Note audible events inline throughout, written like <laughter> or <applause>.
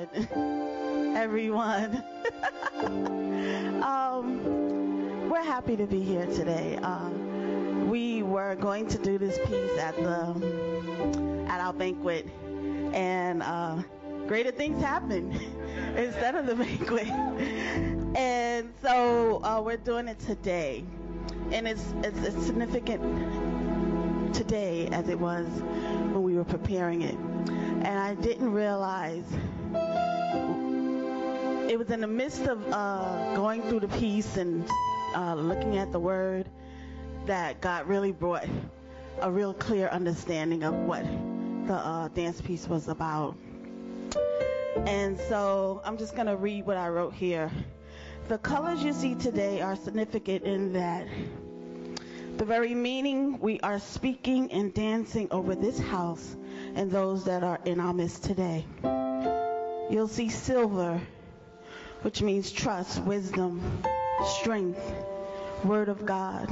Lord, <laughs> everyone. <laughs> um, we're happy to be here today. Uh, we were going to do this piece at the at our banquet, and uh, greater things happened <laughs> instead of the banquet. And so uh, we're doing it today, and it's, it's it's significant today as it was when we were preparing it. And I didn't realize it was in the midst of uh, going through the piece and uh, looking at the word that God really brought a real clear understanding of what the uh, dance piece was about. And so I'm just going to read what I wrote here. The colors you see today are significant in that the very meaning we are speaking and dancing over this house and those that are in our midst today. You'll see silver, which means trust, wisdom, strength, word of God,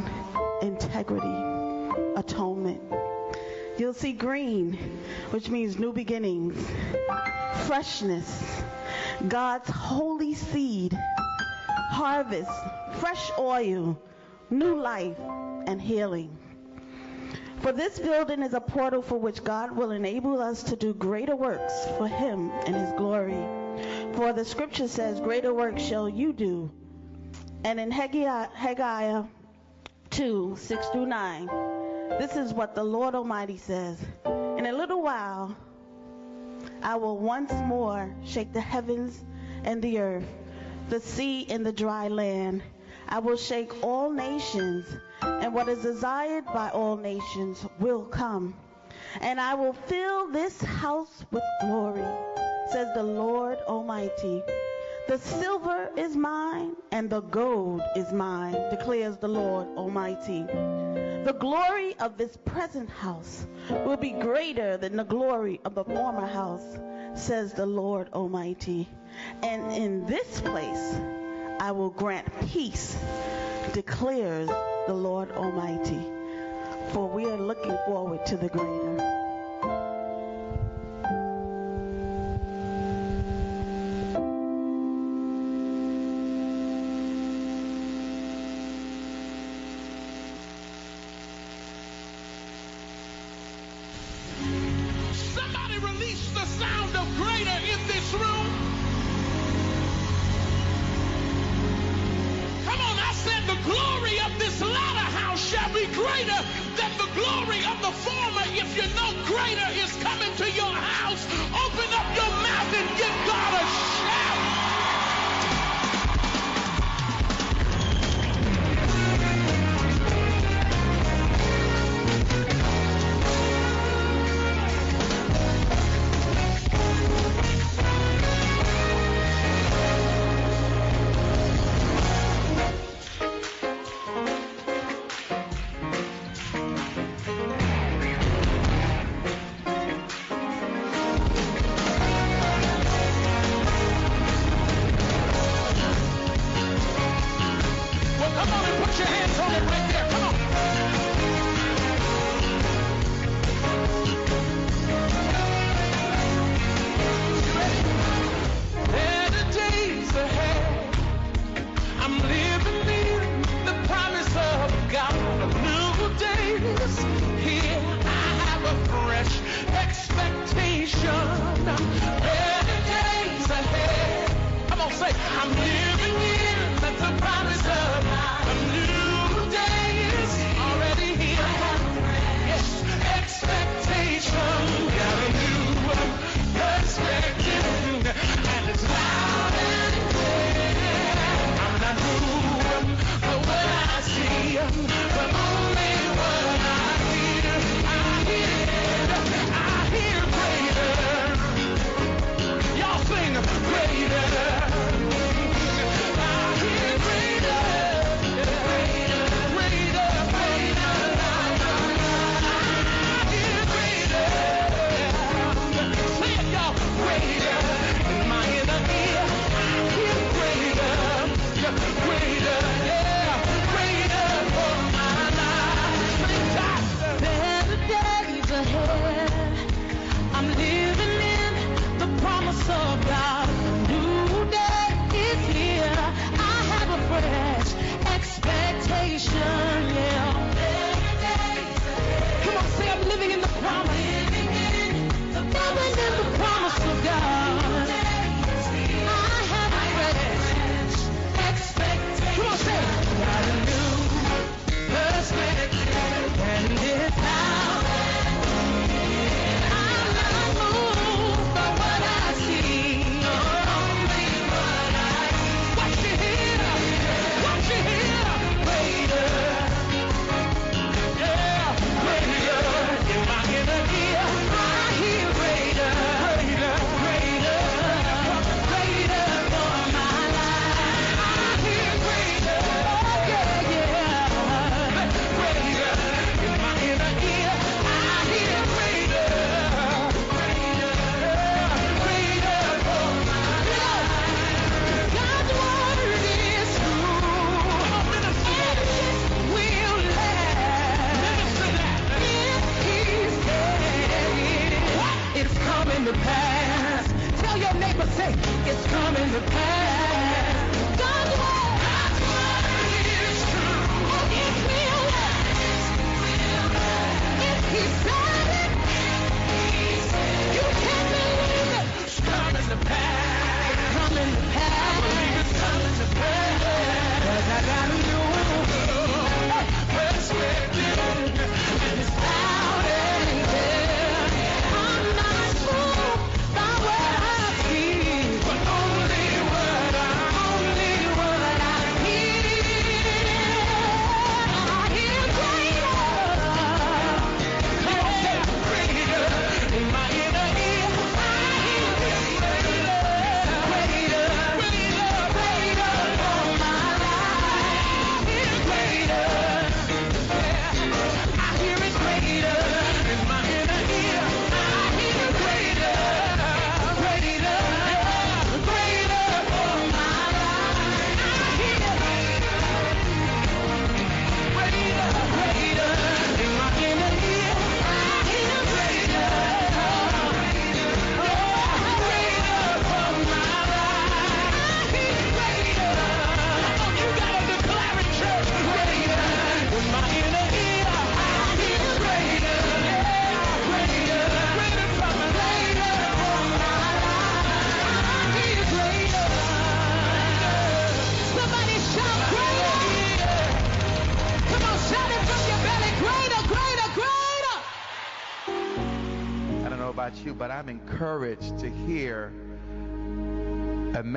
integrity, atonement. You'll see green, which means new beginnings, freshness, God's holy seed, harvest, fresh oil, new life, and healing. For this building is a portal for which God will enable us to do greater works for Him and His glory. For the scripture says, Greater works shall you do. And in Haggai 2 6 through 9, this is what the Lord Almighty says In a little while, I will once more shake the heavens and the earth, the sea and the dry land. I will shake all nations and what is desired by all nations will come. And I will fill this house with glory, says the Lord Almighty. The silver is mine and the gold is mine, declares the Lord Almighty. The glory of this present house will be greater than the glory of the former house, says the Lord Almighty. And in this place I will grant peace, declares the Lord Almighty, for we are looking forward to the greater.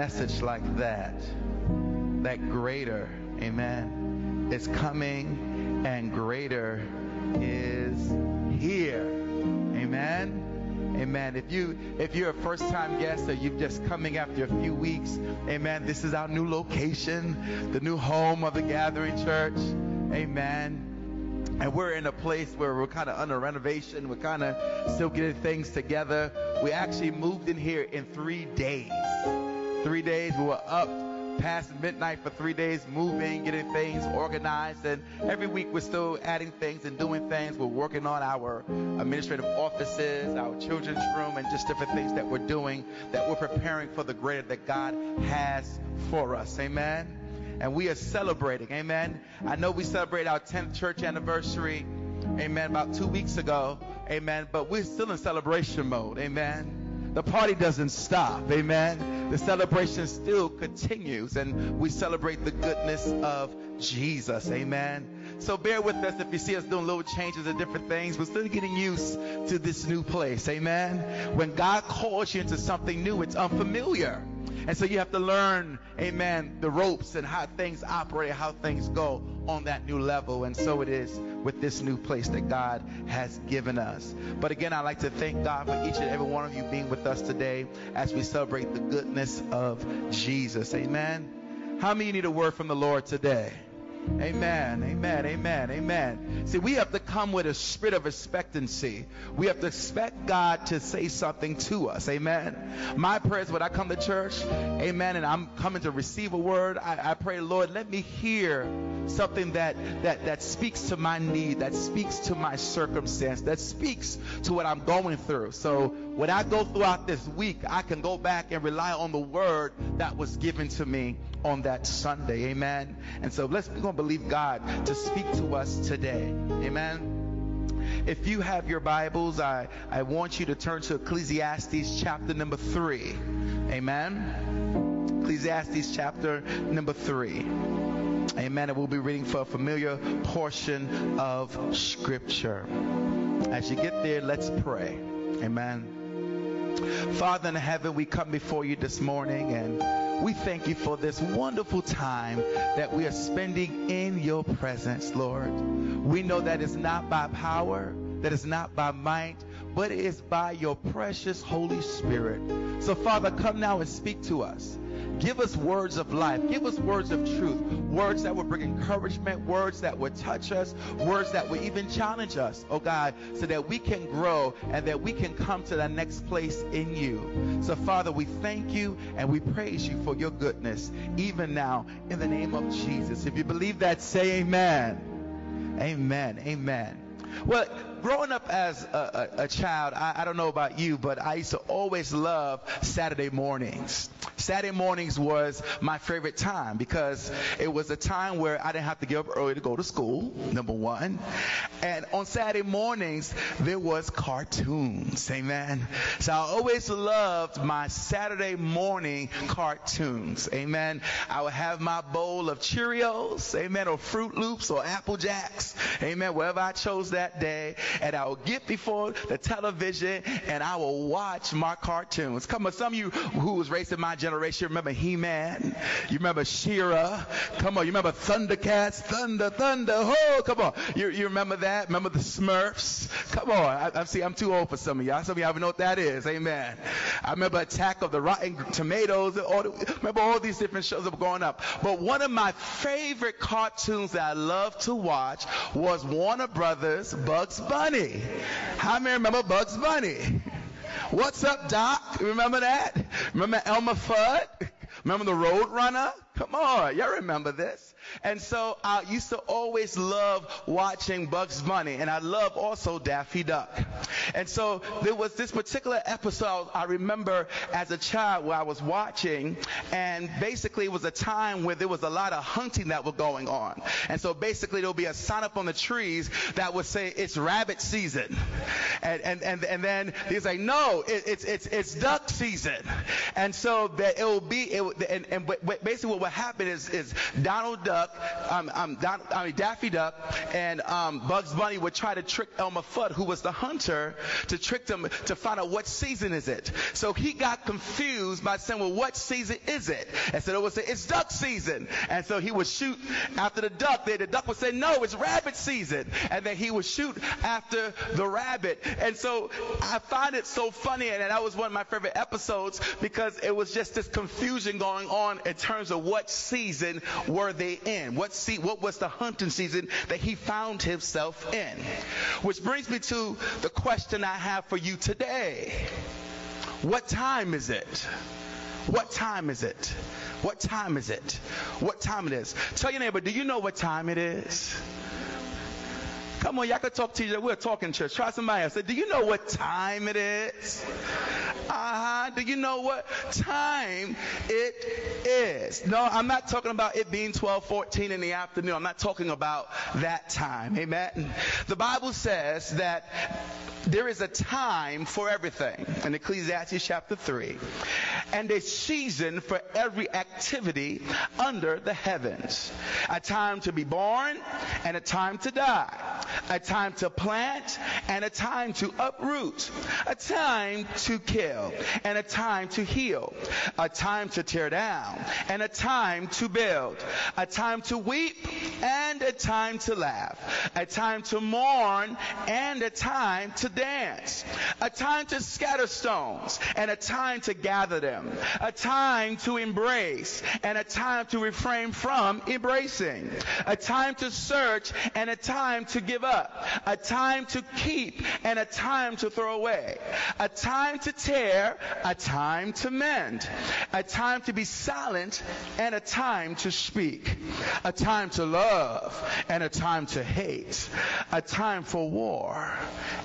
Message like that. That greater, amen, is coming and greater is here. Amen. Amen. If you if you're a first time guest or you're just coming after a few weeks, amen. This is our new location, the new home of the gathering church. Amen and we're in a place where we're kind of under renovation. We're kind of still getting things together. We actually moved in here in three days. Three days. We were up past midnight for three days, moving, getting things organized. And every week we're still adding things and doing things. We're working on our administrative offices, our children's room, and just different things that we're doing that we're preparing for the greater that God has for us. Amen and we are celebrating. Amen. I know we celebrate our 10th church anniversary. Amen. About two weeks ago. Amen. But we're still in celebration mode. Amen. The party doesn't stop. Amen. The celebration still continues and we celebrate the goodness of Jesus. Amen. So bear with us if you see us doing little changes and different things. We're still getting used to this new place. Amen. When God calls you into something new, it's unfamiliar. And so you have to learn, amen, the ropes and how things operate, how things go on that new level. And so it is with this new place that God has given us. But again, I'd like to thank God for each and every one of you being with us today as we celebrate the goodness of Jesus. Amen. How many need a word from the Lord today? Amen. Amen. Amen. Amen. See, we have to come with a spirit of expectancy. We have to expect God to say something to us. Amen. My prayers when I come to church, amen, and I'm coming to receive a word, I, I pray, Lord, let me hear something that, that, that speaks to my need, that speaks to my circumstance, that speaks to what I'm going through. So when I go throughout this week, I can go back and rely on the word that was given to me on that Sunday. Amen. And so let's we're gonna believe God to speak to us today. Amen. if you have your Bibles, I, I want you to turn to Ecclesiastes chapter number 3. Amen. Ecclesiastes chapter number 3. Amen. And we'll be reading for a familiar portion of Scripture. As you get there, let's pray. Amen. Father in heaven, we come before you this morning and we thank you for this wonderful time that we are spending in your presence, Lord. We know that it's not by power, that it's not by might, but it is by your precious Holy Spirit. So, Father, come now and speak to us. Give us words of life. Give us words of truth. Words that will bring encouragement. Words that will touch us. Words that will even challenge us, oh God, so that we can grow and that we can come to the next place in you. So, Father, we thank you and we praise you for your goodness, even now, in the name of Jesus. If you believe that, say amen. Amen. Amen. Well, growing up as a, a, a child, I, I, don't know about you, but I used to always love Saturday mornings. Saturday mornings was my favorite time because it was a time where I didn't have to get up early to go to school, number one. And on Saturday mornings, there was cartoons. Amen. So I always loved my Saturday morning cartoons. Amen. I would have my bowl of Cheerios, amen, or Froot Loops or Apple Jacks, amen, wherever I chose that day and I will get before the television and I will watch my cartoons. Come on, some of you who was raised in my generation remember He-Man. You remember She-Ra. Come on, you remember Thundercats, Thunder, Thunder. Oh, come on. You, you remember that? Remember the Smurfs? Come on. I, I see I'm too old for some of y'all. Some of y'all know what that is. Amen. I remember Attack of the Rotten Tomatoes. All the, remember all these different shows that were growing up. But one of my favorite cartoons that I loved to watch was Warner Brothers Bugs Bunny. Bunny. How many remember Bugs Bunny? What's up, Doc? Remember that? Remember Elmer Fudd? Remember the Road Runner? Come on, y'all remember this. And so I used to always love watching Bugs Bunny, and I love also Daffy Duck. And so there was this particular episode I remember as a child where I was watching, and basically it was a time where there was a lot of hunting that was going on. And so basically there'll be a sign up on the trees that would say it's rabbit season. And and and, and then he's like, no, it, it's it's it's duck season. And so that it will be it, and, and basically what would happen is is Donald Duck Duck, um, um, Don, I mean Daffy Duck, and um, Bugs Bunny would try to trick Elmer Fudd, who was the hunter, to trick them to find out what season is it. So he got confused by saying, "Well, what season is it?" And so it would say, "It's duck season." And so he would shoot after the duck. Then the duck would say, "No, it's rabbit season." And then he would shoot after the rabbit. And so I find it so funny, and that was one of my favorite episodes because it was just this confusion going on in terms of what season were they in in? What, see, what was the hunting season that he found himself in? Which brings me to the question I have for you today. What time is it? What time is it? What time is it? What time it is? Tell your neighbor, do you know what time it is? Come on, y'all can talk to each other. We're talking church. Try somebody else. Say, do you know what time it is? Uh-huh. Do you know what time it is? No, I'm not talking about it being 12, 14 in the afternoon. I'm not talking about that time. Amen. The Bible says that there is a time for everything in Ecclesiastes chapter 3 and a season for every activity under the heavens. A time to be born and a time to die. A time to plant and a time to uproot. A time to kill and a time to heal. A time to tear down and a time to build. A time to weep and a time to laugh. A time to mourn and a time to dance. A time to scatter stones and a time to gather them. A time to embrace and a time to refrain from embracing. A time to search and a time to give up. A time to keep and a time to throw away. A time to tear, a time to mend. A time to be silent and a time to speak. A time to love and a time to hate. A time for war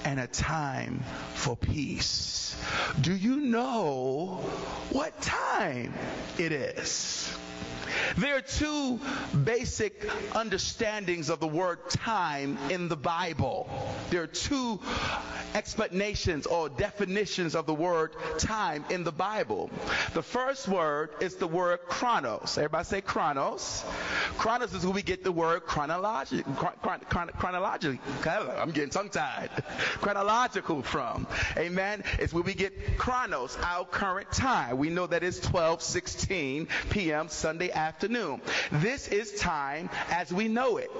and a time for peace. Do you know what time it is? There are two basic understandings of the word time in the Bible. There are two explanations or definitions of the word time in the Bible. The first word is the word chronos. Everybody say chronos. Chronos is where we get the word chronological. chronologically. <laughs> I'm getting tongue tied. <laughs> Chronological from. Amen. It's where we get chronos, our current time. We know that it's 12:16 p.m. Sunday afternoon. This is time as we know it.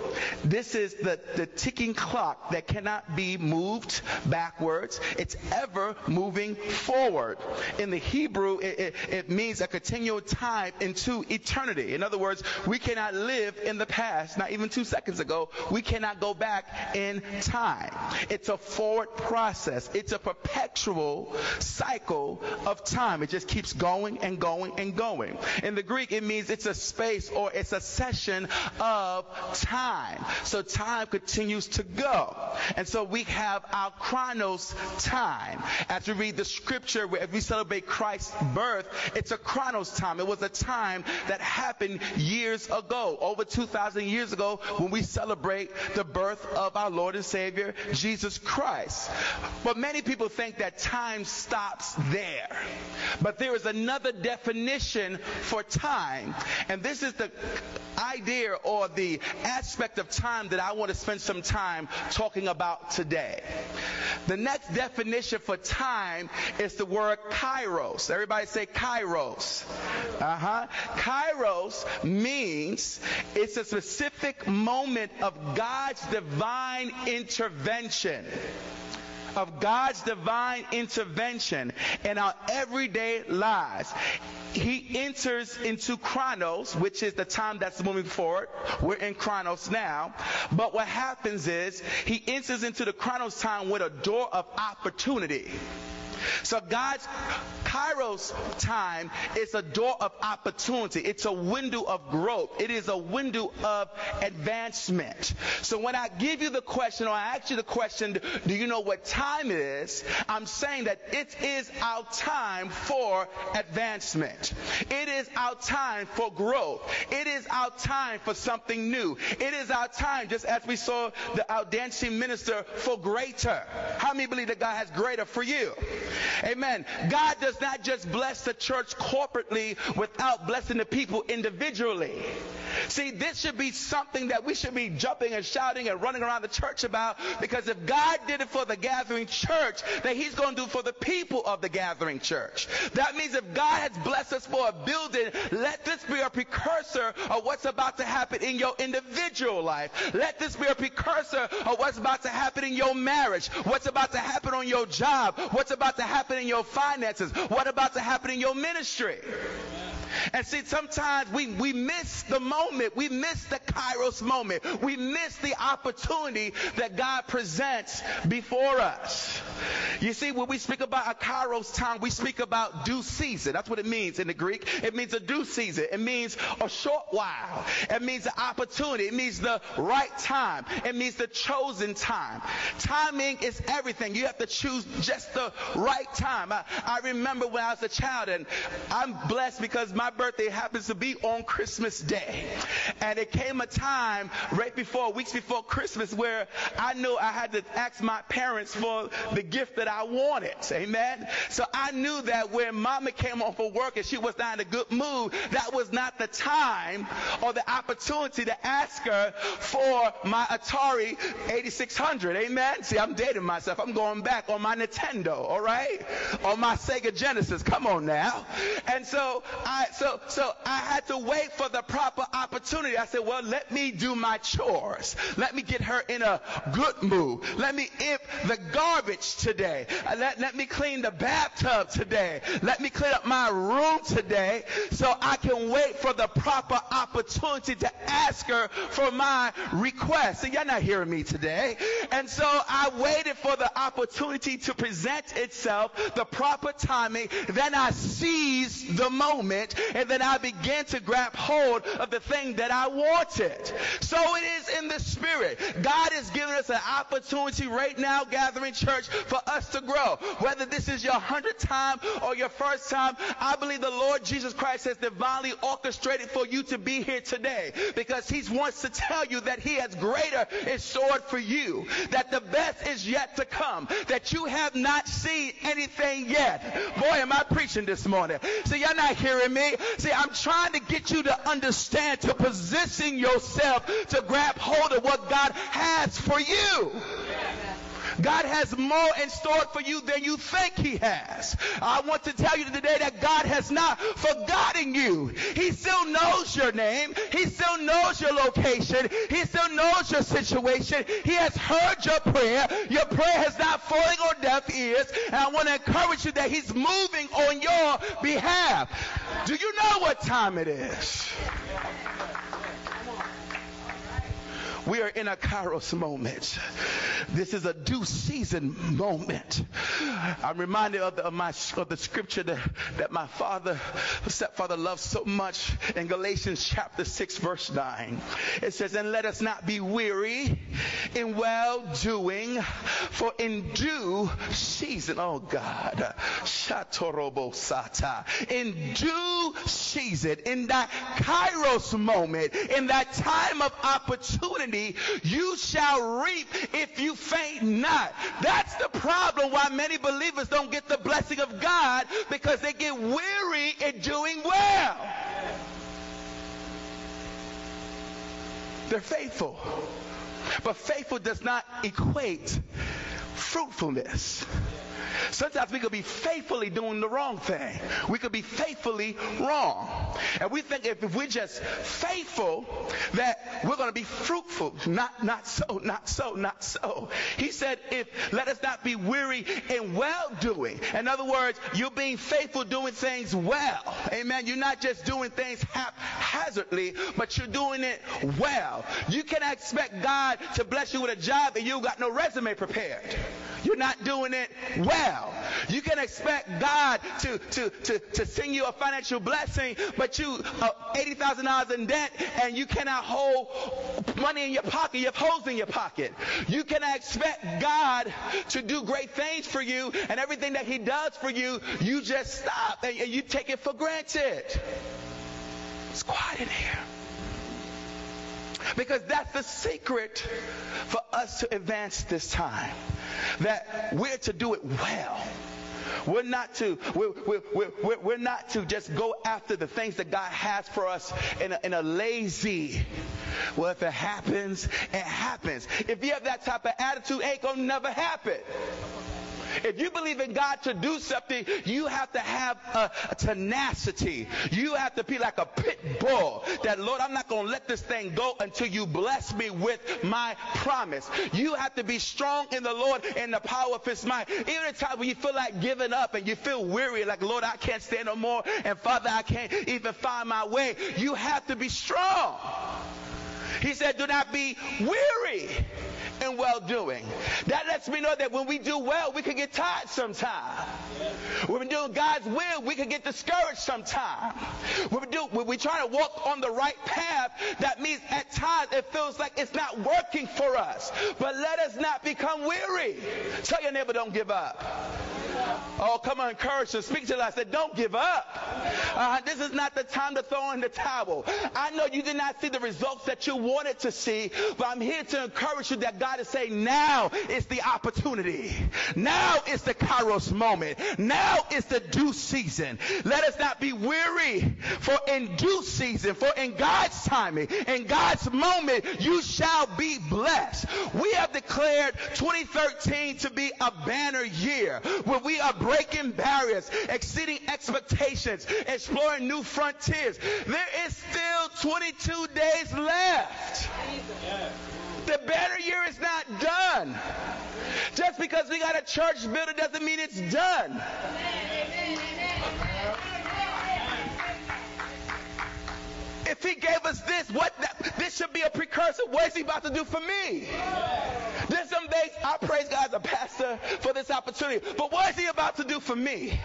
This is the, the ticking clock that cannot be moved backwards. It's ever moving forward. In the Hebrew, it, it, it means a continual time into eternity. In other words, we cannot live in the past, not even two seconds ago. We cannot go back in time. It's a forward process. It's a perpetual cycle of time. It just keeps going and going and going. In the Greek, it means it's a space or it's a session of time. So time continues to go. And so we have our chronos time. As we read the scripture, as we celebrate Christ's birth, it's a chronos time. It was a time that happened years ago, over 2,000 years ago, when we celebrate the birth of our Lord and Savior, Jesus Christ. But many people think that time stops there. But there is another definition for time, and this is the idea or the aspect of time that I want to spend some time talking about today. The next definition for time is the word kairos. Everybody say kairos. Uh-huh. Kairos means it's a specific moment of God's divine intervention of God's divine intervention in our everyday lives. He enters into Chronos, which is the time that's moving forward. We're in Chronos now. But what happens is he enters into the Chronos time with a door of opportunity. So God's Kairos time is a door of opportunity. It's a window of growth. It is a window of advancement. So when I give you the question or I ask you the question, do you know what time is? I'm saying that it is our time for advancement. It is our time for growth. It is our time for something new. It is our time, just as we saw the, our dancing minister, for greater. How many believe that God has greater for you? Amen. God does not just bless the church corporately without blessing the people individually. See, this should be something that we should be jumping and shouting and running around the church about because if God did it for the gathering church, then He's going to do for the people of the gathering church. That means if God has blessed us for a building, let this be a precursor of what's about to happen in your individual life. Let this be a precursor of what's about to happen in your marriage, what's about to happen on your job, what's about to happen in your finances, what about to happen in your ministry. And see, sometimes we, we miss the moment. We miss the kairos moment. We miss the opportunity that God presents before us. You see, when we speak about a kairos time, we speak about due season. That's what it means in the Greek. It means a due season. It means a short while. It means the opportunity. It means the right time. It means the chosen time. Timing is everything. You have to choose just the right time. I, I remember when I was a child, and I'm blessed because my birthday happens to be on Christmas Day. And it came a time right before, weeks before Christmas, where I knew I had to ask my parents for the gift that I wanted. Amen. So I knew that when mama came home from work and she was not in a good mood, that was not the time or the opportunity to ask her for my Atari 8600. Amen. See, I'm dating myself. I'm going back on my Nintendo, all right? On my Sega Genesis. Come on now. And so I so so I had to wait for the proper opportunity. I said, well, let me do my chores. Let me get her in a good mood. Let me imp the garbage today. Uh, let, let me clean the bathtub today. Let me clean up my room today so I can wait for the proper opportunity to ask her for my request. See, y'all not hearing me today. And so I waited for the opportunity to present itself, the proper timing. Then I seized the moment and then I began to grab hold of the thing that I wanted. So it is in the spirit. God is giving us an opportunity right now, gathering church, for us to grow. Whether this is your hundredth time or your first time, I believe the Lord Jesus Christ has divinely orchestrated for you to be here today because He wants to tell you that He has greater in store for you, that the best is yet to come, that you have not seen anything yet. Boy, am I preaching this morning. See, you're not hearing me. See, I'm trying to get you to understand, to position yourself to grab hold of what God has for you. God has more in store for you than you think He has. I want to tell you today that God has not forgotten you. He still knows your name. He still knows your location. He still knows your situation. He has heard your prayer. Your prayer has not fallen on deaf ears. And I want to encourage you that He's moving on your behalf. Do you know what time it is? We are in a kairos moment. This is a due season moment. I'm reminded of the, of my, of the scripture that, that my father, stepfather loved so much in Galatians chapter 6 verse 9. It says, and let us not be weary in well doing, for in due season, oh God, Shatorobo Sata, in due season, in that kairos moment, in that time of opportunity, you shall reap if you faint not. That's the problem why many believers don't get the blessing of God because they get weary in doing well. They're faithful. But faithful does not equate fruitfulness. Sometimes we could be faithfully doing the wrong thing. We could be faithfully wrong. And we think if, if we're just faithful, that we're going to be fruitful. Not, not so, not so, not so. He said, if, let us not be weary in well doing. In other words, you're being faithful doing things well. Amen. You're not just doing things haphazardly, but you're doing it well. You can expect God to bless you with a job and you got no resume prepared. You're not doing it well. You can expect God to, to, to, to send you a financial blessing, but you uh, $80,000 in debt and you cannot hold money in your pocket. You have holes in your pocket. You cannot expect God to do great things for you and everything that he does for you, you just stop and, and you take it for granted. It's quiet in here. Because that's the secret for us to advance this time. That we're to do it well. We're not to we're, we're, we're, we're, not to just go after the things that God has for us in a, in a lazy. Well, if it happens, it happens. If you have that type of attitude, it ain't gonna never happen. If you believe in God to do something, you have to have a, a tenacity. You have to be like a pit bull that, Lord, I'm not going to let this thing go until you bless me with my promise. You have to be strong in the Lord and the power of his might. Even at times when you feel like giving up and you feel weary, like, Lord, I can't stand no more. And Father, I can't even find my way. You have to be strong. He said, do not be weary in well doing. That lets me know that when we do well, we can get tired sometimes. When we're doing God's will, we can get discouraged sometimes. When we do, when we try to walk on the right path, that means at times it feels like it's not working for us. But let us not become weary. Tell your neighbor, don't give up. Oh, come on, encourage them. Speak to us. Say, don't give up. Uh, this is not the time to throw in the towel. I know you did not see the results that you wanted to see, but I'm here to encourage you that God is saying now is the opportunity. Now is the Kairos moment. Now is the due season. Let us not be weary, for in due season, for in God's timing, in God's moment, you shall be blessed. We have declared 2013 to be a banner year where we are breaking barriers, exceeding expectations, exploring new frontiers. There is still 22 days left. The banner year is not done. Just because we got a church builder doesn't mean it's done. If he gave us this, what this should be a precursor. What is he about to do for me? There's some days I praise God as a pastor for this opportunity. But what is he about to do for me?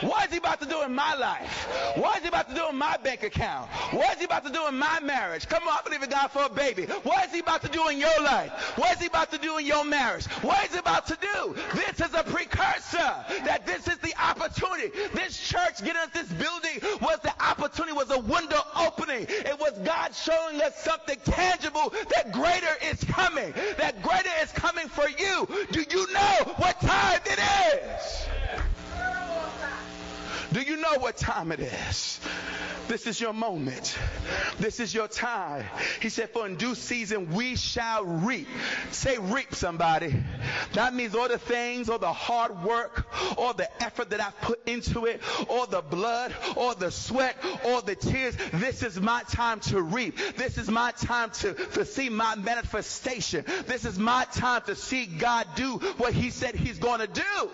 What is he about to do in my life? What is he about to do in my bank account? What is he about to do in my marriage? Come on, I believe in God for a baby. What is he about to do in your life? What is he about to do in your marriage? What is he about to do? This is a precursor that this is the opportunity. This church getting us this building was the opportunity, was a window It was God showing us something tangible that greater is coming. That what time it is? This is your moment. This is your time. He said, For in due season we shall reap. Say reap, somebody. That means all the things, all the hard work, all the effort that I've put into it, all the blood, all the sweat, all the tears. This is my time to reap. This is my time to, to see my manifestation. This is my time to see God do what He said He's going to do.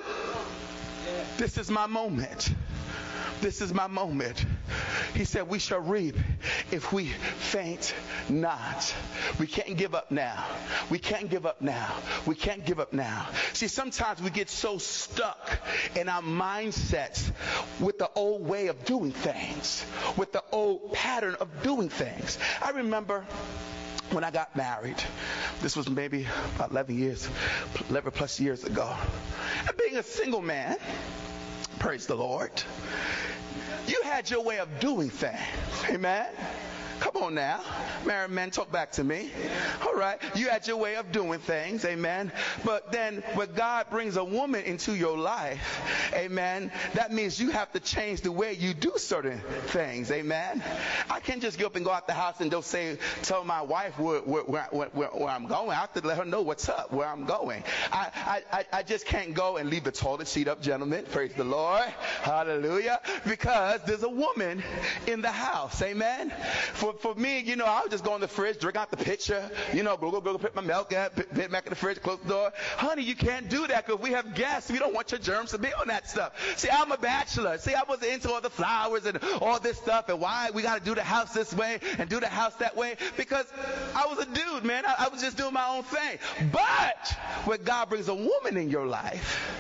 This is my moment. This is my moment. He said, We shall reap if we faint not. We can't give up now. We can't give up now. We can't give up now. See, sometimes we get so stuck in our mindsets with the old way of doing things, with the old pattern of doing things. I remember when I got married, this was maybe about 11 years, 11 plus years ago. And being a single man, praise the Lord, you had your way of doing things. Amen. Come on now. Married men, talk back to me. All right. You had your way of doing things. Amen. But then when God brings a woman into your life, amen, that means you have to change the way you do certain things. Amen. I can't just get up and go out the house and don't say, tell my wife where, where, where, where, I'm going. I have to let her know what's up, where I'm going. I, I, I just can't go and leave the toilet seat up, gentlemen. Praise the Lord. Hallelujah. Because there's a woman in the house. Amen. For for, for me, you know, I would just go in the fridge, drink out the pitcher, you know, go, go, go, put my milk out, put, put back in the fridge, close the door. Honey, you can't do that because we have guests. We don't want your germs to be on that stuff. See, I'm a bachelor. See, I wasn't into all the flowers and all this stuff and why we got to do the house this way and do the house that way because I was a dude, man. I, I was just doing my own thing. But when God brings a woman in your life,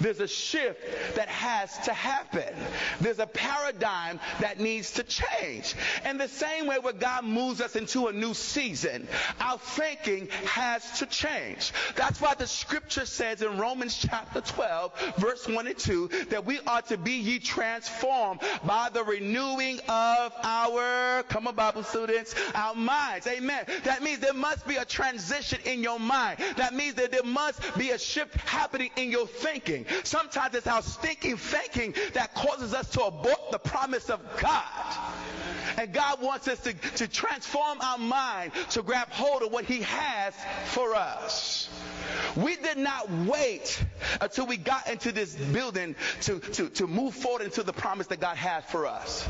there's a shift that has to happen. There's a paradigm that needs to change. And the same way where God moves us into a new season, our thinking has to change. That's why the scripture says in Romans chapter 12, verse 1 and 2, that we are to be ye transformed by the renewing of our, come on Bible students, our minds. Amen. That means there must be a transition in your mind. That means that there must be a shift happening in your thinking. Sometimes it's our stinking thinking that causes us to abort the promise of God. And God wants us to, to transform our mind to grab hold of what He has for us. We did not wait until we got into this building to, to, to move forward into the promise that God has for us.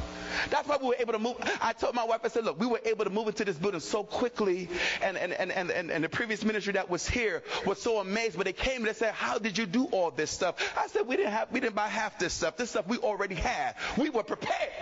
That's why we were able to move. I told my wife, I said, look, we were able to move into this building so quickly. And, and, and, and, and, the previous ministry that was here was so amazed. But they came and they said, how did you do all this stuff? I said, we didn't have, we didn't buy half this stuff. This stuff we already had. We were prepared.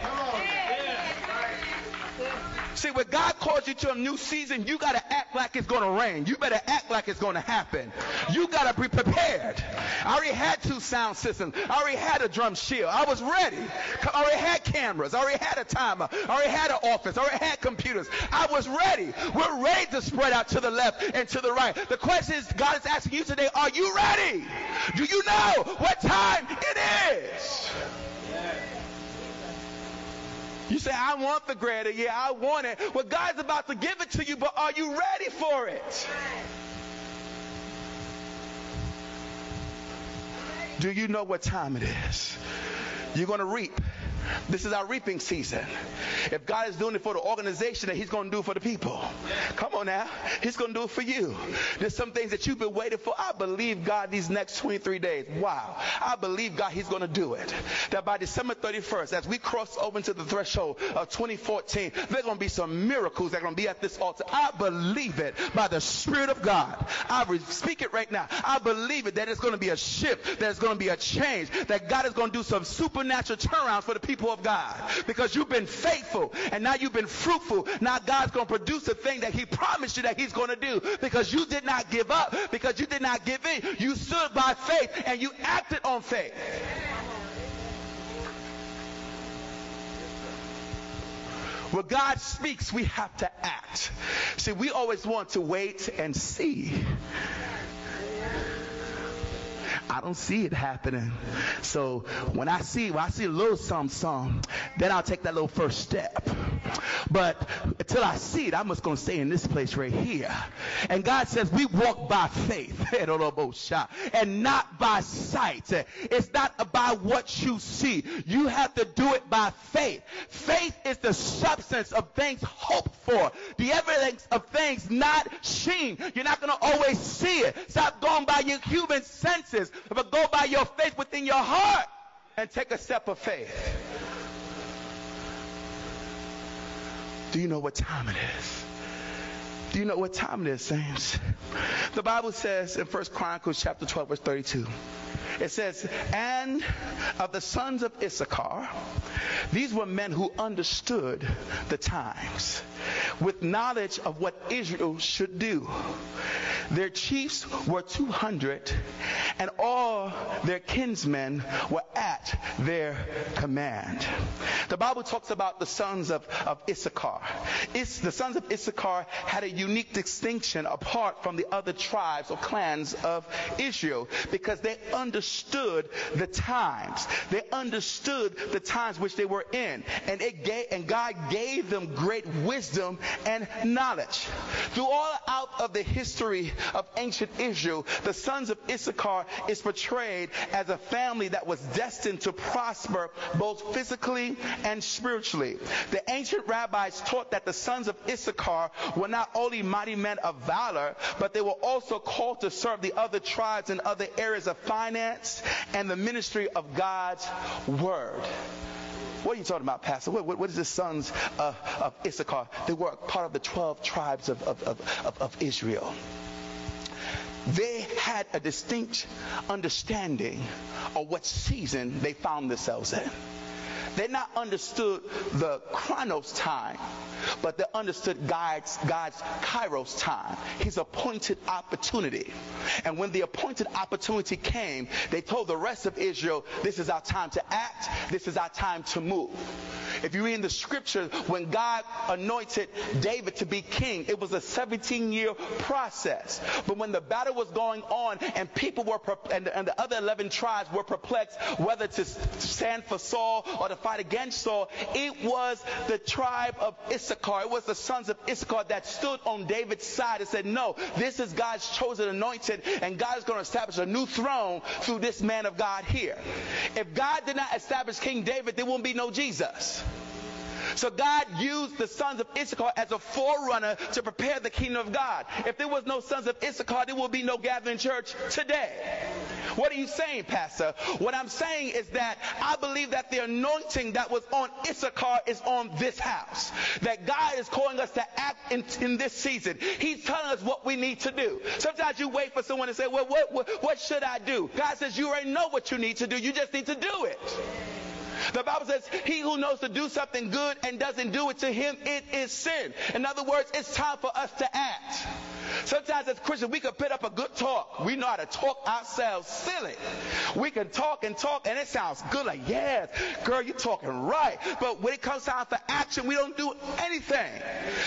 See, when God calls you to a new season, you got to act like it's to rain. You better act like it's to happen. You got to be prepared. I already had two sound systems. I already had a drum shield. I was ready. I already had cameras. I already had a timer. I already had an office. I already had computers. I was ready. We're ready to spread out to the left and to the right. The question is, God is asking you today, are you ready? Do you know what time it is? You say, I want the greater. Yeah, I want it. Well, God's about to give it to you, but are you ready for it? Do you know what time it is? You're going to reap. This is our reaping season. If God is doing it for the organization, that He's going to do it for the people. Come on now. He's going to do it for you. There's some things that you've been waiting for. I believe God these next 23 days. Wow. I believe God, He's going to do it. That by December 31st, as we cross over into the threshold of 2014, there's going to be some miracles that are going to be at this altar. I believe it by the Spirit of God. I speak it right now. I believe it that it's going to be a shift, that it's going to be a change, that God is going to do some supernatural turnarounds for the people people of God because you've been faithful and now you've been fruitful. Now God's going to produce a thing that he promised you that he's going to do because you did not give up, because you did not give in. You stood by faith and you acted on faith. When God speaks, we have to act. See, we always want to wait and see. I don't see it happening. So when I see, when I see a little some some, then I'll take that little first step. But until I see it, I'm just going to stay in this place right here. And God says we walk by faith <laughs> and not by sight. It's not about what you see. You have to do it by faith. Faith is the substance of things hoped for, the evidence of things not seen. You're not going to always see it. Stop going by your human senses, but go by your faith within your heart and take a step of faith. Do you know what time it is? Do you know what time it is, saints? The Bible says in 1 Chronicles chapter 12, verse 32, it says, And of the sons of Issachar, these were men who understood the times with knowledge of what Israel should do. Their chiefs were 200, and all their kinsmen were at their command. The Bible talks about the sons of, of Issachar. Is, the sons of Issachar had a unique distinction apart from the other tribes or clans of Israel because they understood the times. They understood the times which they were in. And, it gave, and God gave them great wisdom and knowledge. Through all out of the history of ancient Israel, the sons of Issachar is portrayed as a family that was destined to prosper both physically and spiritually. The ancient rabbis taught that the sons of Issachar were not only mighty men of valor, but they were also called to serve the other tribes in other areas of finance and the ministry of God's word. What are you talking about, Pastor? what, what, what is the sons of, of Issachar? They were part of the 12 tribes of, of, of, of Israel they had a distinct understanding of what season they found themselves in. They not understood the chronos time, but they understood God's, God's kairos time, his appointed opportunity. And when the appointed opportunity came, they told the rest of Israel, this is our time to act, this is our time to move. If you read in the scripture, when God anointed David to be king, it was a 17 year process. But when the battle was going on and people were, and, and the other 11 tribes were perplexed whether to stand for Saul or to fight against Saul, it was the tribe of Issachar. It was the sons of Issachar that stood on David's side and said, no, this is God's chosen anointed and God is going to establish a new throne through this man of God here. If God did not establish King David, there wouldn't be no Jesus. So God used the sons of Issachar as a forerunner to prepare the kingdom of God. If there was no sons of Issachar, there would be no gathering church today. What are you saying, Pastor? What I'm saying is that I believe that the anointing that was on Issachar is on this house. That God is calling us to act in, in this season. He's telling us what we need to do. Sometimes you wait for someone to say, well, what, what, what should I do? God says you already know what you need to do. You just need to do it. The Bible says, he who knows to do something good and doesn't do it to him, it is sin. In other words, it's time for us to act. Sometimes as Christians, we can put up a good talk. We know how to talk ourselves silly. We can talk and talk and it sounds good. Like, yes, girl, you're talking right. But when it comes time for action, we don't do anything.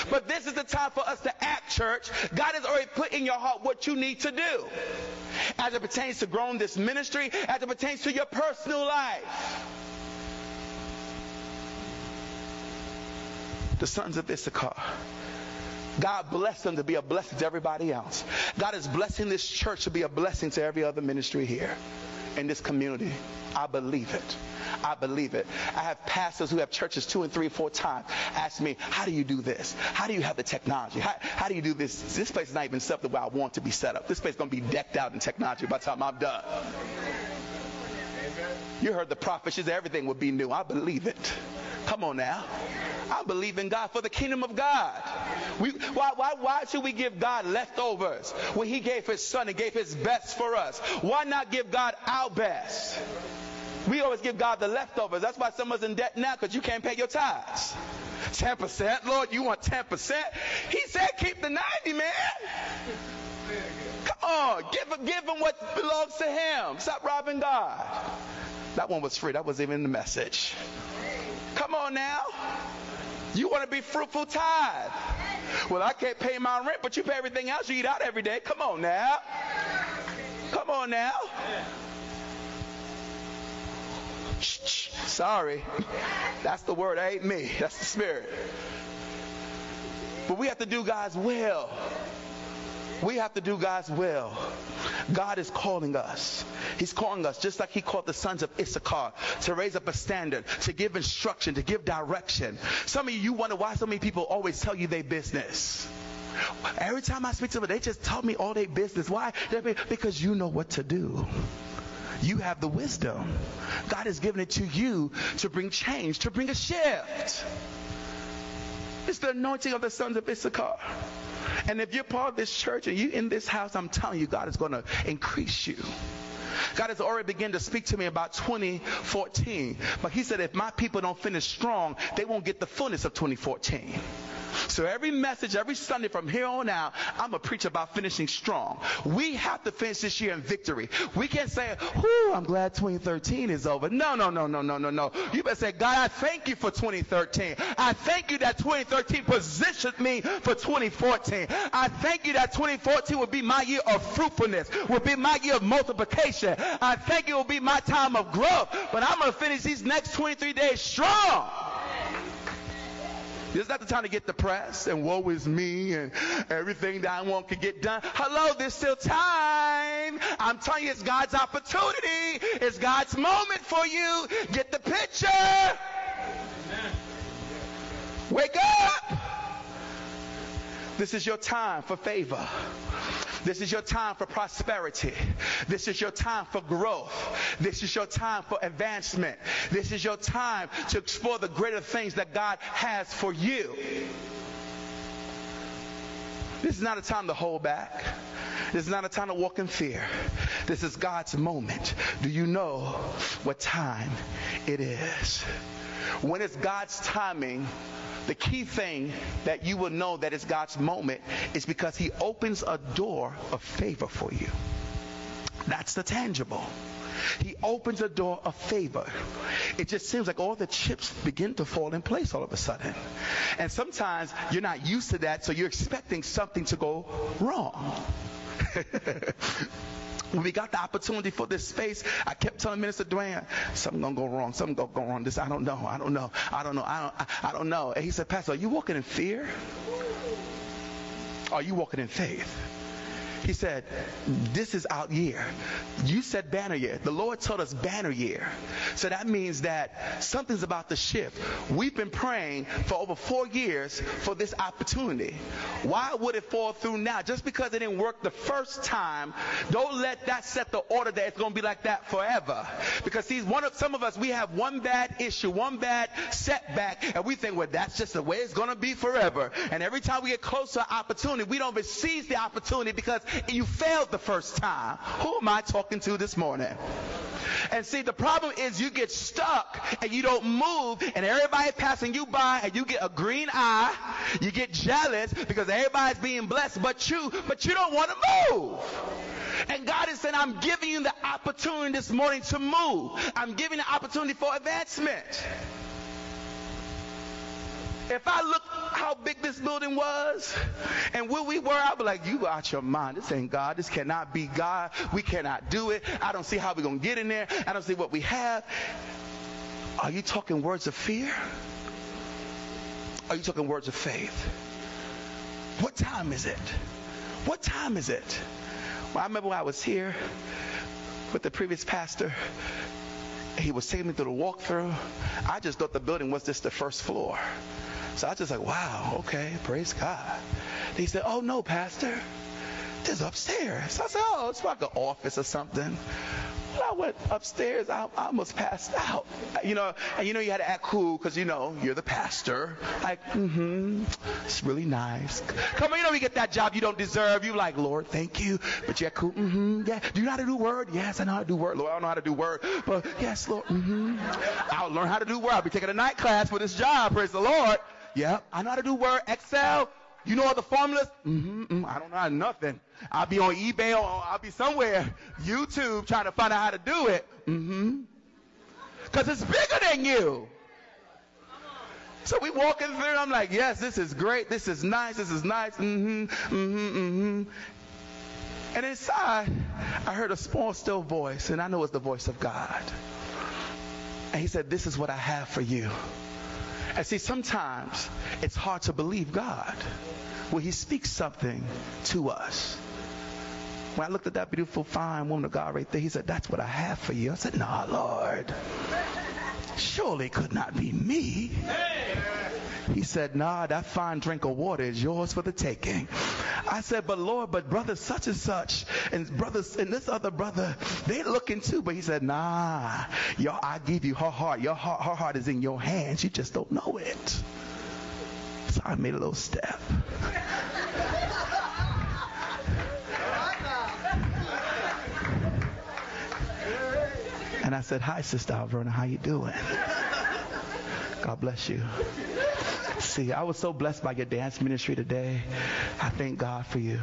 But this is the time for us to act, church. God has already put in your heart what you need to do. As it pertains to growing this ministry, as it pertains to your personal life. The sons of Issachar. God bless them to be a blessing to everybody else. God is blessing this church to be a blessing to every other ministry here in this community. I believe it. I believe it. I have pastors who have churches two and three, four times ask me, how do you do this? How do you have the technology? How, how do you do this? This place is not even set up the way I want to be set up. This place is going to be decked out in technology by the time I'm done. You heard the prophet, she said everything would be new. I believe it. Come on now. I believe in God for the kingdom of God. We, why, why, why should we give God leftovers when He gave His Son and gave His best for us? Why not give God our best? We always give God the leftovers. That's why someone's in debt now because you can't pay your tithes. 10%. Lord, you want 10%? He said keep the 90, man. Come on. Give, give him what belongs to him. Stop robbing God. That one was free. That wasn't even the message. Come on now. You want to be fruitful tithe. Well, I can't pay my rent, but you pay everything else. You eat out every day. Come on now. Come on now. Sorry. That's the word. That ain't me. That's the spirit. But we have to do God's will. We have to do God's will. God is calling us. He's calling us just like he called the sons of Issachar to raise up a standard, to give instruction, to give direction. Some of you, you wonder why so many people always tell you their business. Every time I speak to them, they just tell me all their business. Why? Because you know what to do. You have the wisdom. God has given it to you to bring change, to bring a shift. It's the anointing of the sons of Issachar. And if you're part of this church and you're in this house, I'm telling you, God is going to increase you. God has already begun to speak to me about 2014. But He said, if my people don't finish strong, they won't get the fullness of 2014. So every message, every Sunday from here on out, I'm going to preach about finishing strong. We have to finish this year in victory. We can't say, whoo, I'm glad 2013 is over. No, no, no, no, no, no, no. You better say, God, I thank you for 2013. I thank you that 2013 positioned me for 2014. I thank you that 2014 will be my year of fruitfulness, will be my year of multiplication. I thank you will be my time of growth. But I'm going to finish these next 23 days strong. This is not the time to get depressed and woe is me and everything that I want could get done. Hello, there's still time. I'm telling you, it's God's opportunity. It's God's moment for you. Get the picture. Wake up. This is your time for favor. This is your time for prosperity. This is your time for growth. This is your time for advancement. This is your time to explore the greater things that God has for you. This is not a time to hold back. This is not a time to walk in fear. This is God's moment. Do you know what time it is? When it's God's timing, the key thing that you will know that it's God's moment is because He opens a door of favor for you. That's the tangible. He opens a door of favor. It just seems like all the chips begin to fall in place all of a sudden. And sometimes you're not used to that, so you're expecting something to go wrong. <laughs> when we got the opportunity for this space, I kept telling Minister Dwayne, something gonna go wrong, something gonna go wrong. This I don't know, I don't know, I don't know, I don't, I, I don't know. And he said, Pastor, are you walking in fear? Are you walking in faith? He said, This is our year. You said banner year. The Lord told us banner year. So that means that something's about to shift. We've been praying for over four years for this opportunity. Why would it fall through now? Just because it didn't work the first time, don't let that set the order that it's going to be like that forever. Because see, one of some of us, we have one bad issue, one bad setback, and we think, well, that's just the way it's going to be forever. And every time we get close to an opportunity, we don't seize the opportunity because you failed the first time. Who am I talking to this morning? And see, the problem is you get stuck and you don't move and everybody passing you by and you get a green eye. You get jealous because everybody's being blessed but you, but you don't want to move. And God is saying, I'm giving you the opportunity this morning to move. I'm giving the opportunity for advancement. If I look how big this building was and where we were, I'd be like, you out your mind. This ain't God. This cannot be God. We cannot do it. I don't see how we're going to get in there. I don't see what we have. Are you talking words of fear? Are you talking words of faith? What time is it? What time is it? Well, I remember when I was here with the previous pastor. He was taking me through the walkthrough. I just thought the building was just the first floor. So I was just like, wow, okay, praise God. He said, oh no, pastor, this is upstairs. So I said, oh, it's like an office or something. I went upstairs, I, I almost passed out. You know, and you know you had to act cool because you know you're the pastor. Like, mm-hmm, it's really nice. Come on, you know you get that job you don't deserve. You like, Lord, thank you, but you're cool. Mm-hmm, yeah. Do you know how to do word? Yes, I know how to do word. Lord, I don't know how to do word, but yes, Lord. Mm-hmm. I'll learn how to do word. I'll be taking a night class for this job. Praise the Lord. Yeah, I know how to do word. Excel. You know all the formulas? Mm-hmm, mm, I don't know nothing. I'll be on eBay or I'll be somewhere, YouTube, trying to find out how to do it. Mm-hmm. Because it's bigger than you. So we walking through, I'm like, yes, this is great. This is nice. This is nice. Mm-hmm, mm-hmm, mm-hmm. And inside, I heard a small, still voice, and I know it's the voice of God. And he said, this is what I have for you. And see, sometimes it's hard to believe God when He speaks something to us. When I looked at that beautiful, fine woman of God right there, He said, That's what I have for you. I said, Nah, Lord. Surely could not be me. He said, Nah, that fine drink of water is yours for the taking. I said, But Lord, but brother such and such, and brothers and this other brother, they're looking too. But he said, Nah, y'all, I give you her heart. Your heart, her heart is in your hands. You just don't know it. So I made a little step. And I said, Hi, Sister Alverna, how you doing? God bless you. See, I was so blessed by your dance ministry today. I thank God for you.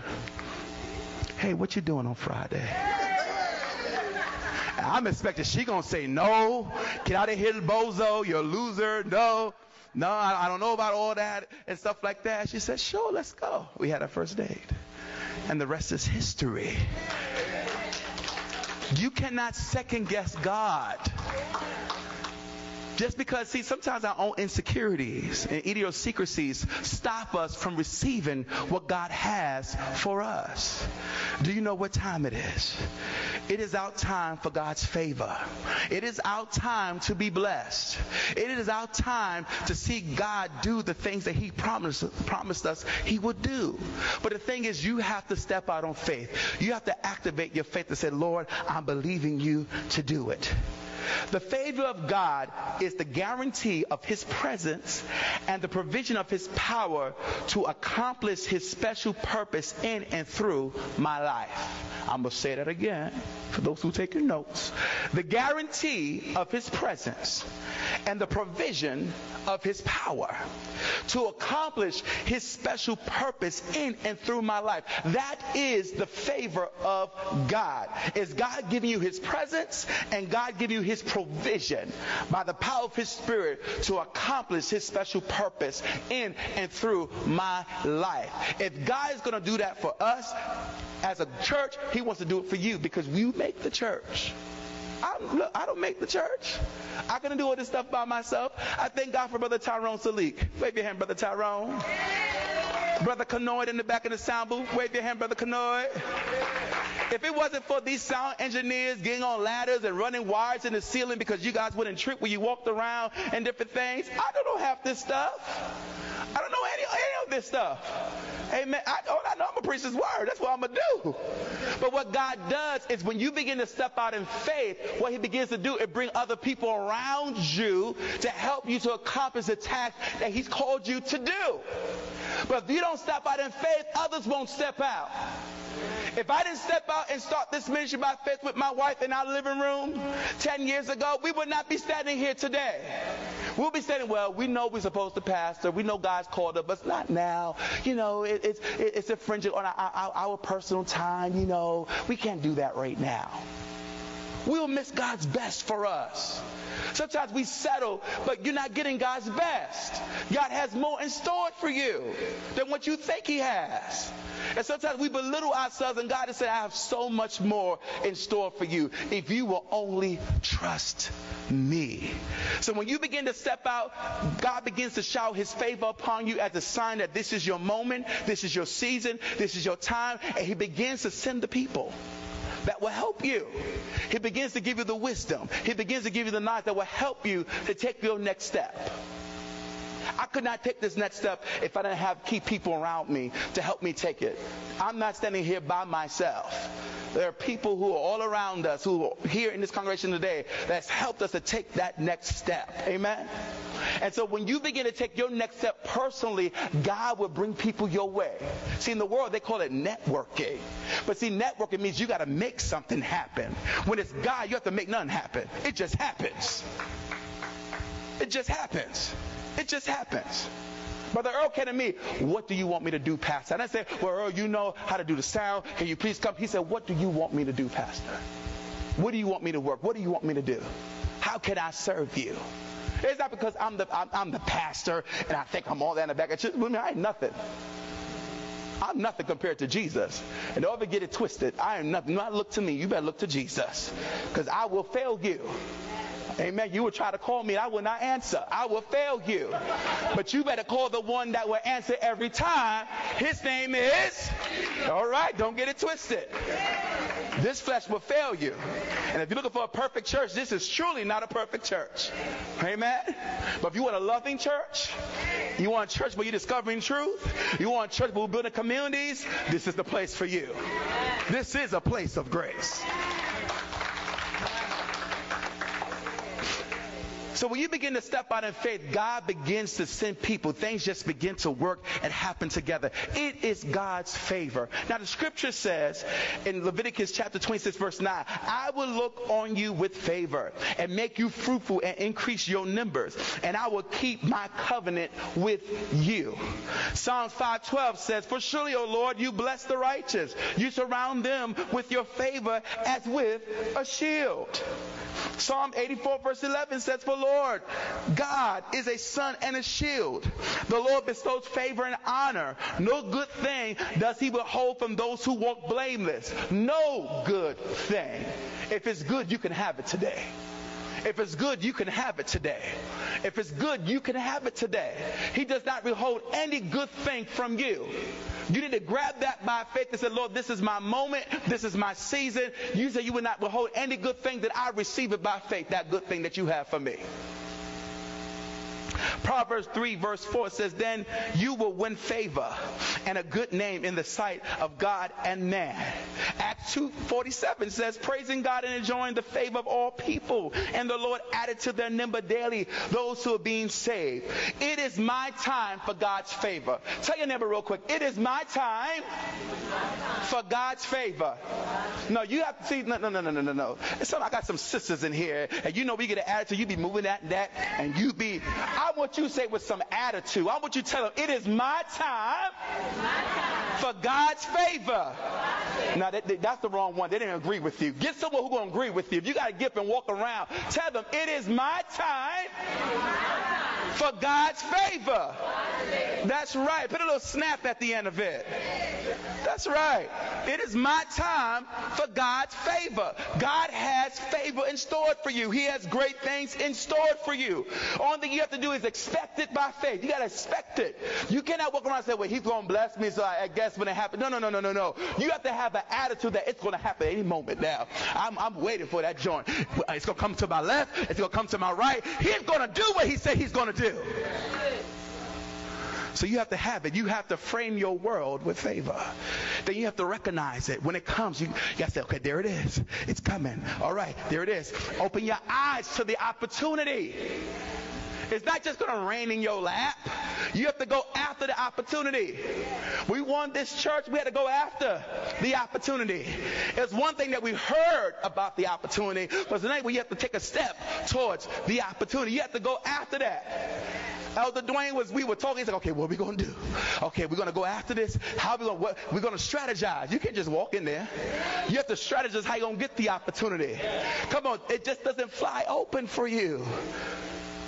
Hey, what you doing on Friday? I'm expecting she gonna say no. Get out of here, bozo. You're a loser. No. No, I, I don't know about all that and stuff like that. She said, sure, let's go. We had our first date. And the rest is history. You cannot second guess God. Just because, see, sometimes our own insecurities and idiosyncrasies stop us from receiving what God has for us. Do you know what time it is? It is our time for God's favor. It is our time to be blessed. It is our time to see God do the things that He promised, promised us He would do. But the thing is, you have to step out on faith. You have to activate your faith and say, Lord, I'm believing you to do it. The favor of God is the guarantee of His presence and the provision of His power to accomplish His special purpose in and through my life. I'm going to say that again for those who take your notes. The guarantee of His presence and the provision of His power to accomplish His special purpose in and through my life. That is the favor of God. Is God giving you His presence and God giving you His provision by the power of His Spirit to accomplish His special purpose in and through my life. If God is going to do that for us as a church, He wants to do it for you because you make the church. I, look, I don't make the church. I couldn't do all this stuff by myself. I thank God for Brother Tyrone Salik. Wave your hand, Brother Tyrone. Brother Canoid in the back of the sound booth. Wave your hand, Brother Canoid. If it wasn't for these sound engineers getting on ladders and running wires in the ceiling because you guys wouldn't trip when you walked around and different things, I don't know half this stuff. I don't know any, any of this stuff. Amen. I, all I know, I'm going to preach His word. That's what I'm going to do. But what God does is when you begin to step out in faith, what He begins to do is bring other people around you to help you to accomplish the task that He's called you to do. But if you don't step out in faith, others won't step out. If I didn't step out and start this ministry by faith with my wife in our living room 10 years ago, we would not be standing here today. We'll be saying, well, we know we're supposed to pastor. We know God's called us, but not now. You know, it, it's, it's infringing on our, our, our personal time. You know, we can't do that right now. We'll miss God's best for us. Sometimes we settle, but you're not getting God's best. God has more in store for you than what you think He has. And sometimes we belittle ourselves, and God has said, I have so much more in store for you if you will only trust me. So when you begin to step out, God begins to shower his favor upon you as a sign that this is your moment, this is your season, this is your time, and he begins to send the people that will help you. He begins to give you the wisdom. He begins to give you the knowledge that will help you to take your next step. I could not take this next step if I didn't have key people around me to help me take it. I'm not standing here by myself. there are people who are all around us, who are here in this congregation today, that's helped us to take that next step. Amen? And so when you begin to take your next step personally, God will bring people your way. See, in the world, they call it networking. But see, networking means you got to make something happen. When it's God, you have to make nothing happen. It just happens. It just happens. It just happens. Brother Earl came to me, what do you want me to do, Pastor? And I said, well, Earl, you know how to do the sound. Can you please come? He said, what do you want me to do, Pastor? What do you want me to work? What do you want me to do? How can I serve you? It's not because I'm the, I'm, I'm the pastor and I think I'm all that in the back of church. I, mean, I ain't nothing. I'm nothing compared to Jesus. And don't ever get it twisted. I am nothing. Not look to me. You better look to Jesus. Because I will fail you. Amen. You will try to call me and I will not answer. I will fail you. But you better call the one that will answer every time. His name is. All right. Don't get it twisted. This flesh will fail you. And if you're looking for a perfect church, this is truly not a perfect church. Amen. But if you want a loving church, you want a church where you're discovering truth, you want a church where we're building communities, this is the place for you. This is a place of grace. So when you begin to step out in faith, God begins to send people. Things just begin to work and happen together. It is God's favor. Now the scripture says in Leviticus chapter 26 verse 9, I will look on you with favor and make you fruitful and increase your numbers and I will keep my covenant with you. Psalms 5:12 says, For surely, O Lord, you bless the righteous. You surround them with your favor as with a shield. Psalm 84 verse 11 says, For Lord, God is a sun and a shield. The Lord bestows favor and honor. No good thing does he withhold from those who walk blameless. No good thing. If it's good, you can have it today. If it's good, you can have it today. If it's good, you can have it today. He does not withhold any good thing from you. You need to grab that by faith and say, Lord, this is my moment. This is my season. You say you will not withhold any good thing that I receive it by faith, that good thing that you have for me. Proverbs 3 verse 4 says, Then you will win favor and a good name in the sight of God and man. Acts 2.47 says, Praising God and enjoying the favor of all people. And the Lord added to their number daily those who are being saved. It is my time for God's favor. Tell your neighbor real quick. It is my time for God's favor. No, you have to see. No, no, no, no, no, no. So I got some sisters in here, and you know we get an attitude. You be moving that and that, and you be. I want you to say with some attitude. I want you to tell them it is my time, for God's favor. Now that, that, that's the wrong one. They didn't agree with you. Get someone who's going to agree with you. If you got a gift and walk around, tell them it is my time for God's favor. That's right. Put a little snap at the end of it. That's right. It is my time for God's favor. God has favor in store for you. He has great things in store for you. All thing you have to do is expect it by faith. You got to expect it. You cannot walk around and say, well, he's going to bless me, so I guess when it happens. No, no, no, no, no, no. You have to have an attitude that it's going to happen any moment now. I'm, I'm waiting for that joint. It's going to come to my left. It's going to come to my right. He's going to do what he said he's going to do. So you have to have it. You have to frame your world with favor. Then you have to recognize it. When it comes, you, you got to say, okay, there it is. It's coming. All right, there it is. Open your eyes to the opportunity. It's not just going to rain in your lap. You have to go after the opportunity. We won this church. We had to go after the opportunity. It's one thing that we heard about the opportunity, but tonight we have to take a step towards the opportunity. You have to go after that. Elder Dwayne was, we were talking, he's like, okay, what are we going to do? Okay, we're going to go after this. How are we going to, we're going to strategize. You can't just walk in there. You have to strategize how you're going to get the opportunity. Come on, it just doesn't fly open for you.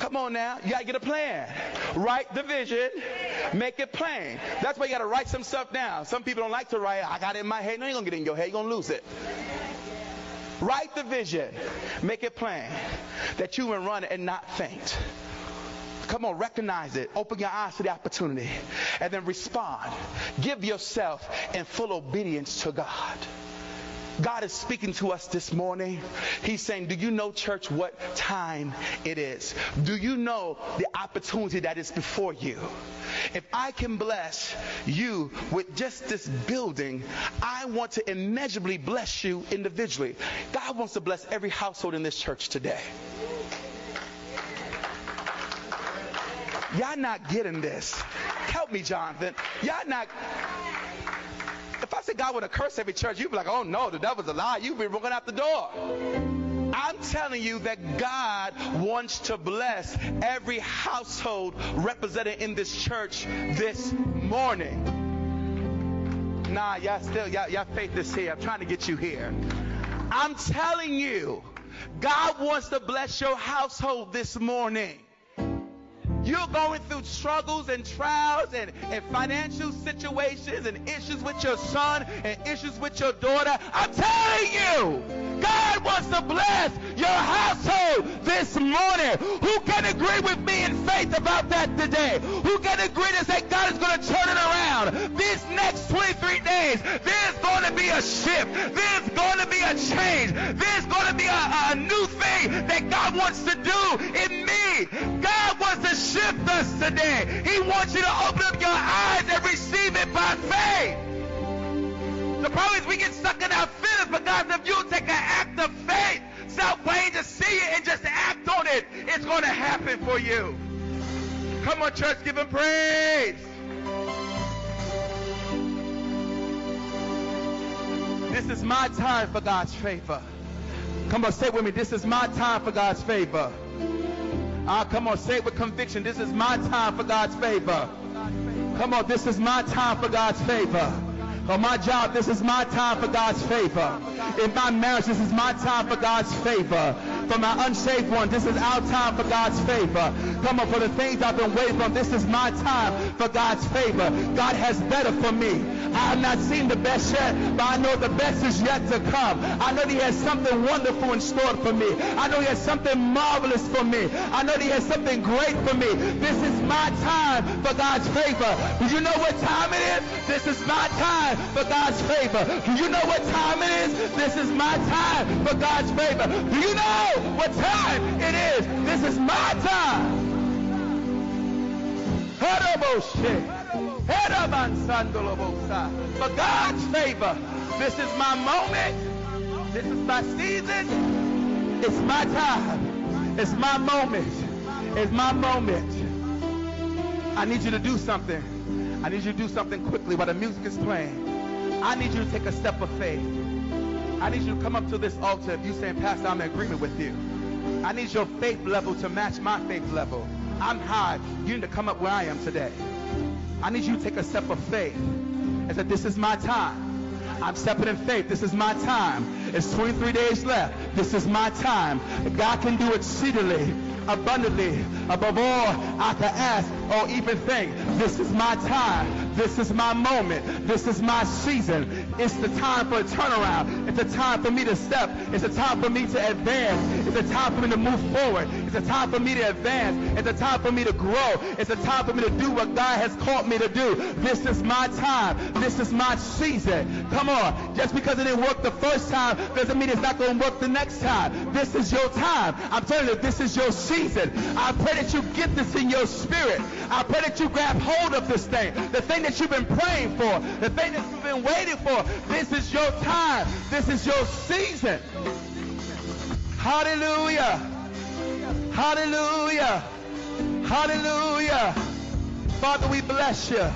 Come on now. You got to get a plan. Write the vision. Make it plain. That's why you got to write some stuff down. Some people don't like to write. I got it in my head. No, you're going to get it in your head. You're going to lose it. Write the vision. Make it plain. That you will run and not faint. Come on, recognize it. Open your eyes to the opportunity. And then respond. Give yourself in full obedience to God. God is speaking to us this morning. He's saying, Do you know, church, what time it is? Do you know the opportunity that is before you? if I can bless you with just this building, I want to immeasurably bless you individually. God wants to bless every household in this church today. Y'all not getting this. Help me, Jonathan. Y'all not. Said God would have cursed every church, you'd be like, oh no, the devil's a lie. You'd be running out the door. I'm telling you that God wants to bless every household represented in this church this morning. Nah, y'all still, y'all, y'all faith is here. I'm trying to get you here. I'm telling you, God wants to bless your household this morning. You're going through struggles and trials and, and financial situations and issues with your son and issues with your daughter. I'm telling you, God wants to bless your household this morning. Who can agree with me in faith about that today? Who can agree to say God is going to turn it around? These next 23 days, there's going to be a shift. There's going to be a change. There's going to be a, a new thing that God wants to do in me. God wants to shift us today. He wants you to open up your eyes and receive it by faith. The problem is we get stuck in our feelings, but God, if you take an act of faith, stop waiting to see it and just act on it, it's going to happen for you. Come on, church, give him praise. This is my time for God's favor. Come on, say it with me. This is my time for God's favor. Ah, come on, say it with conviction. This is my time for God's favor. Come on, this is my time for God's favor. On my job, this is my time for God's favor. In my marriage, this is my time for God's favor. For my unsaved one, this is our time for God's favor. Come on, for the things I've been waiting for, this is my time for God's favor. God has better for me. I have not seen the best yet, but I know the best is yet to come. I know He has something wonderful in store for me. I know He has something marvelous for me. I know He has something great for me. This is my time for God's favor. Do you know what time it is? This is my time for God's favor. Do you know what time it is? This is my time for God's favor. Do you know what time it is? This is my time. For God's favor. This is my moment. This is my season. It's my time. It's my moment. It's my moment. I need you to do something. I need you to do something quickly while the music is playing. I need you to take a step of faith. I need you to come up to this altar if you saying, Pastor, I'm in agreement with you. I need your faith level to match my faith level. I'm high. You need to come up where I am today. I need you to take a step of faith and say, this is my time. I'm stepping in faith. This is my time. It's 23 days left. This is my time. God can do exceedingly, abundantly, above all I can ask or even think. This is my time. This is my moment. This is my season. It's the time for a turnaround. It's a time for me to step. It's a time for me to advance. It's a time for me to move forward. It's a time for me to advance. It's a time for me to grow. It's a time for me to do what God has called me to do. This is my time. This is my season. Come on. Just because it didn't work the first time doesn't mean it's not going to work the next time. This is your time. I'm telling you, this is your season. I pray that you get this in your spirit. I pray that you grab hold of this thing. The thing that you've been praying for. The thing that been waiting for. This is your time. This is your season. Hallelujah. Hallelujah. Hallelujah. Father, we bless you.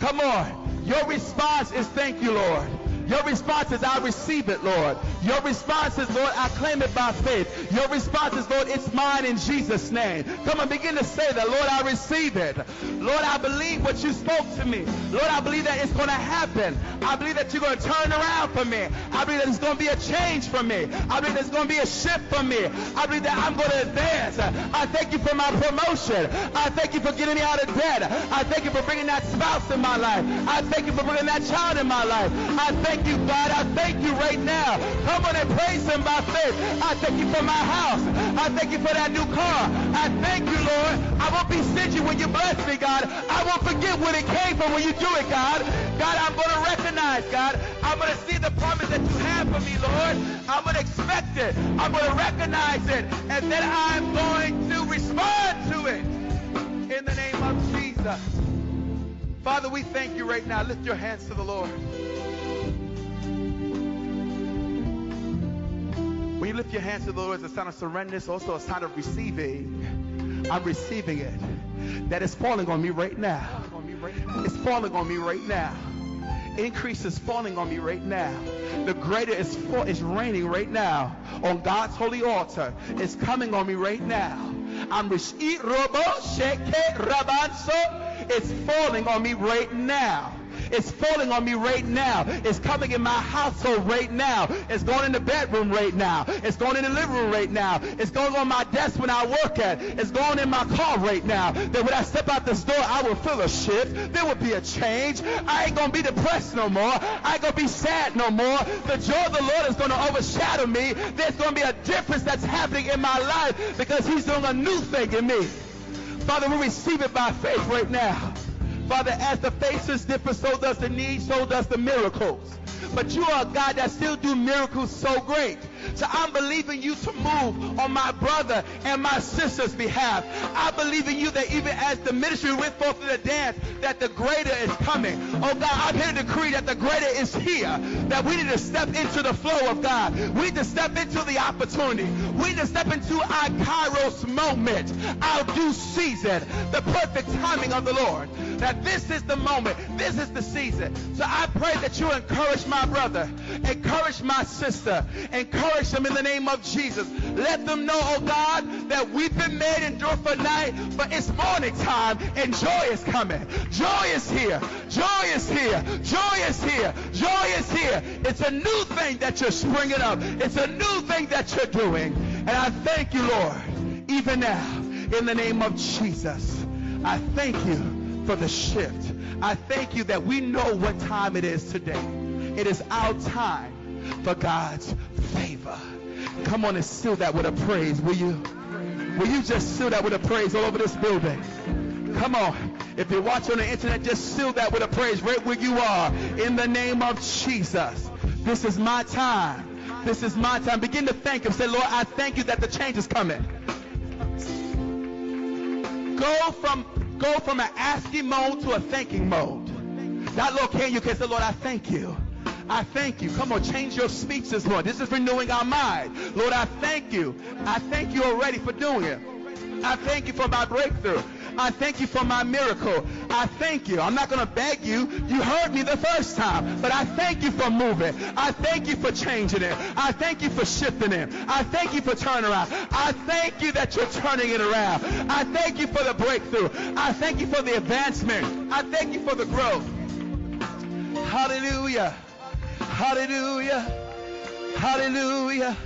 Come on. Your response is thank you, Lord. Your response is, I receive it, Lord. Your response is, Lord, I claim it by faith. Your response is, Lord, it's mine in Jesus' name. Come on, begin to say that, Lord, I receive it. Lord, I believe what you spoke to me. Lord, I believe that it's going to happen. I believe that you're going to turn around for me. I believe that it's going to be a change for me. I believe there's going to be a shift for me. I believe that I'm going to advance. I thank you for my promotion. I thank you for getting me out of debt. I thank you for bringing that spouse in my life. I thank you for bringing that child in my life. I thank thank you, God. I thank you right now. Come on and praise him by faith. I thank you for my house. I thank you for that new car. I thank you, Lord. I won't be stingy when you bless me, God. I won't forget where it came from when you do it, God. God, I'm going to recognize, God. I'm going to see the promise that you have for me, Lord. I'm going to expect it. I'm going to recognize it. And then I'm going to respond to it. In the name of Jesus. Father, we thank you right now. Lift your hands to the Lord. You lift your hands to the Lord, it's a sign of surrender. It's also a sign of receiving. I'm receiving it. That is falling on me right now. It's falling on me right now. Increase is falling on me right now. The greater is, fall, is raining right now on God's holy altar. It's coming on me right now. I'm receiving. It's falling on me right now. It's falling on me right now. It's coming in my household right now. It's going in the bedroom right now. It's going in the living room right now. It's going on my desk when I work at. It's going in my car right now. That when I step out this door, I will feel a shift. There will be a change. I ain't going to be depressed no more. I ain't going to be sad no more. The joy of the Lord is going to overshadow me. There's going to be a difference that's happening in my life because he's doing a new thing in me. Father, we receive it by faith right now. Father, as the faces differ, so does the need, so does the miracles. But you are a God that still do miracles so great. So I'm believing you to move on my brother and my sister's behalf. I believe in you that even as the ministry went forth in the dance, that the greater is coming. Oh God, I'm here to decree that the greater is here. That we need to step into the flow of God. We need to step into the opportunity. We need to step into our kairos moment, our due season, the perfect timing of the Lord. That this is the moment. This is the season. So I pray that you encourage my brother, encourage my sister, encourage them in the name of Jesus. Let them know, oh God, that we've been made endure for night, but it's morning time and joy is coming. Joy is here. Joy is here. Joy is here. Joy is here. It's a new thing that you're springing up. It's a new thing that you're doing. And I thank you, Lord, even now, in the name of Jesus. I thank you for the shift. I thank you that we know what time it is today. It is our time for God's favor. Come on and seal that with a praise, will you? Will you just seal that with a praise all over this building? Come on. If you're watching on the internet, just seal that with a praise right where you are. In the name of Jesus. This is my time. This is my time. Begin to thank him. Say, Lord, I thank you that the change is coming. Go from go from an asking mode to a thanking mode. That Lord, can you can say, Lord, I thank you. I thank you. Come on, change your speech this morning. This is renewing our mind. Lord, I thank you. I thank you already for doing it. I thank you for my breakthrough. I thank you for my miracle. I thank you. I'm not going to beg you. You heard me the first time, but I thank you for moving. I thank you for changing it. I thank you for shifting it. I thank you for turning around. I thank you that you're turning it around. I thank you for the breakthrough. I thank you for the advancement. I thank you for the growth. Hallelujah. Hallelujah. Hallelujah.